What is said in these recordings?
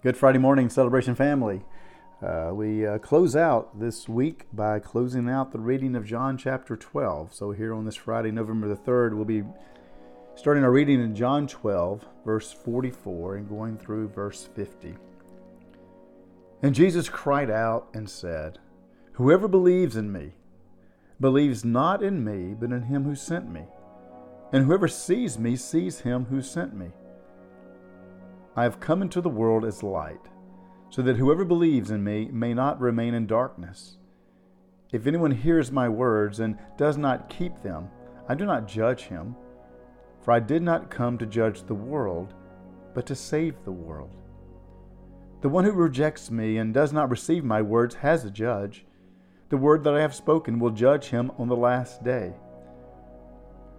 Good Friday morning, Celebration family. Uh, we uh, close out this week by closing out the reading of John chapter 12. So, here on this Friday, November the 3rd, we'll be starting our reading in John 12, verse 44, and going through verse 50. And Jesus cried out and said, Whoever believes in me believes not in me, but in him who sent me. And whoever sees me sees him who sent me. I have come into the world as light, so that whoever believes in me may not remain in darkness. If anyone hears my words and does not keep them, I do not judge him, for I did not come to judge the world, but to save the world. The one who rejects me and does not receive my words has a judge. The word that I have spoken will judge him on the last day.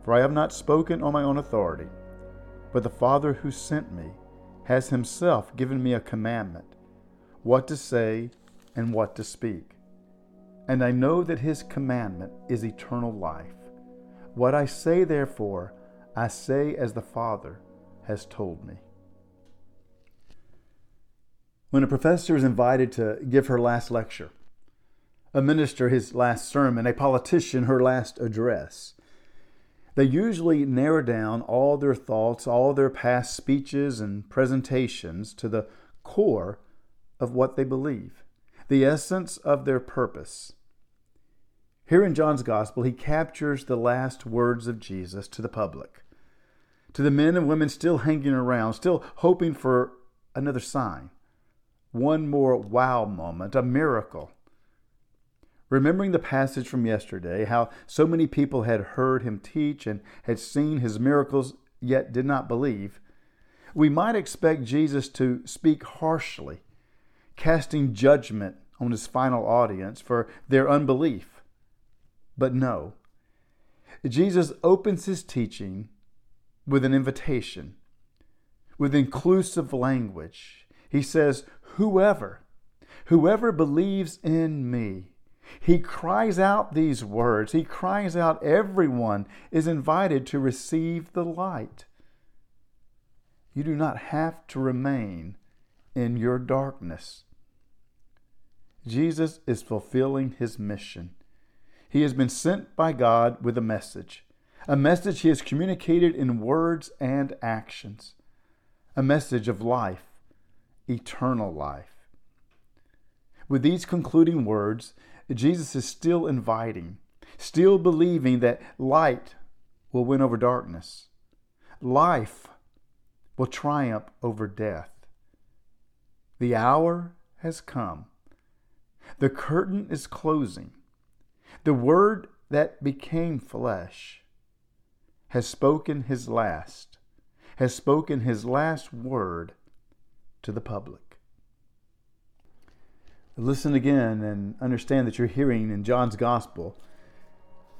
For I have not spoken on my own authority, but the Father who sent me has himself given me a commandment what to say and what to speak. And I know that his commandment is eternal life. What I say, therefore, I say as the Father has told me. When a professor is invited to give her last lecture, a minister his last sermon, a politician her last address, they usually narrow down all their thoughts, all their past speeches and presentations to the core of what they believe, the essence of their purpose. Here in John's Gospel, he captures the last words of Jesus to the public, to the men and women still hanging around, still hoping for another sign, one more wow moment, a miracle Remembering the passage from yesterday, how so many people had heard him teach and had seen his miracles, yet did not believe, we might expect Jesus to speak harshly, casting judgment on his final audience for their unbelief. But no, Jesus opens his teaching with an invitation, with inclusive language. He says, Whoever, whoever believes in me, he cries out these words. He cries out, everyone is invited to receive the light. You do not have to remain in your darkness. Jesus is fulfilling his mission. He has been sent by God with a message, a message he has communicated in words and actions, a message of life, eternal life. With these concluding words, Jesus is still inviting, still believing that light will win over darkness. Life will triumph over death. The hour has come. The curtain is closing. The Word that became flesh has spoken his last, has spoken his last word to the public listen again and understand that you're hearing in John's gospel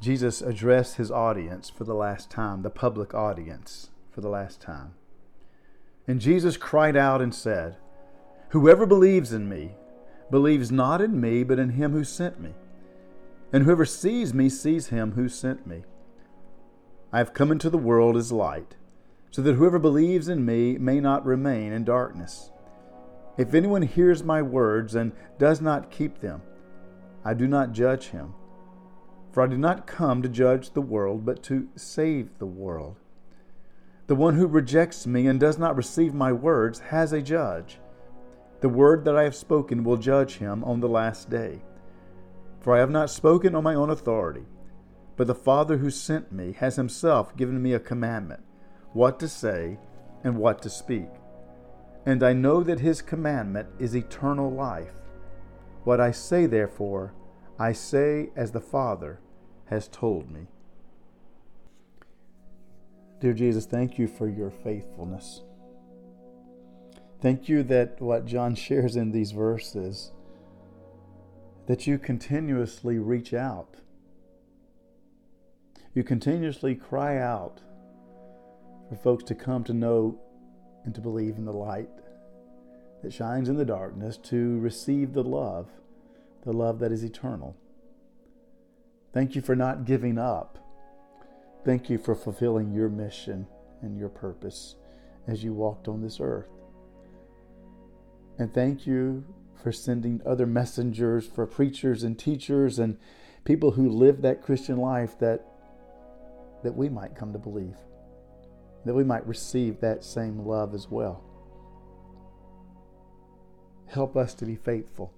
Jesus addressed his audience for the last time, the public audience for the last time. And Jesus cried out and said, Whoever believes in me believes not in me, but in him who sent me. And whoever sees me sees him who sent me. I have come into the world as light, so that whoever believes in me may not remain in darkness. If anyone hears my words and does not keep them, I do not judge him. For I did not come to judge the world, but to save the world. The one who rejects me and does not receive my words has a judge. The word that I have spoken will judge him on the last day. For I have not spoken on my own authority, but the Father who sent me has himself given me a commandment what to say and what to speak. And I know that his commandment is eternal life. What I say, therefore, I say as the Father has told me. Dear Jesus, thank you for your faithfulness. Thank you that what John shares in these verses, that you continuously reach out. You continuously cry out for folks to come to know and to believe in the light that shines in the darkness, to receive the love, the love that is eternal. Thank you for not giving up. Thank you for fulfilling your mission and your purpose as you walked on this earth. And thank you for sending other messengers, for preachers and teachers and people who live that Christian life that, that we might come to believe, that we might receive that same love as well. Help us to be faithful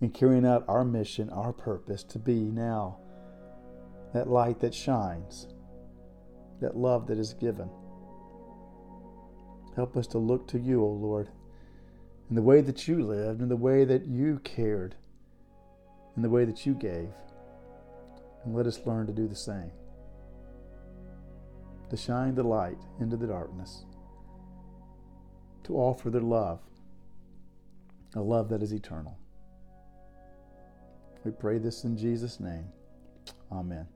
in carrying out our mission, our purpose to be now that light that shines, that love that is given. Help us to look to you, O Lord, in the way that you lived, in the way that you cared, in the way that you gave. And let us learn to do the same. To shine the light into the darkness, to offer their love, a love that is eternal. We pray this in Jesus' name. Amen.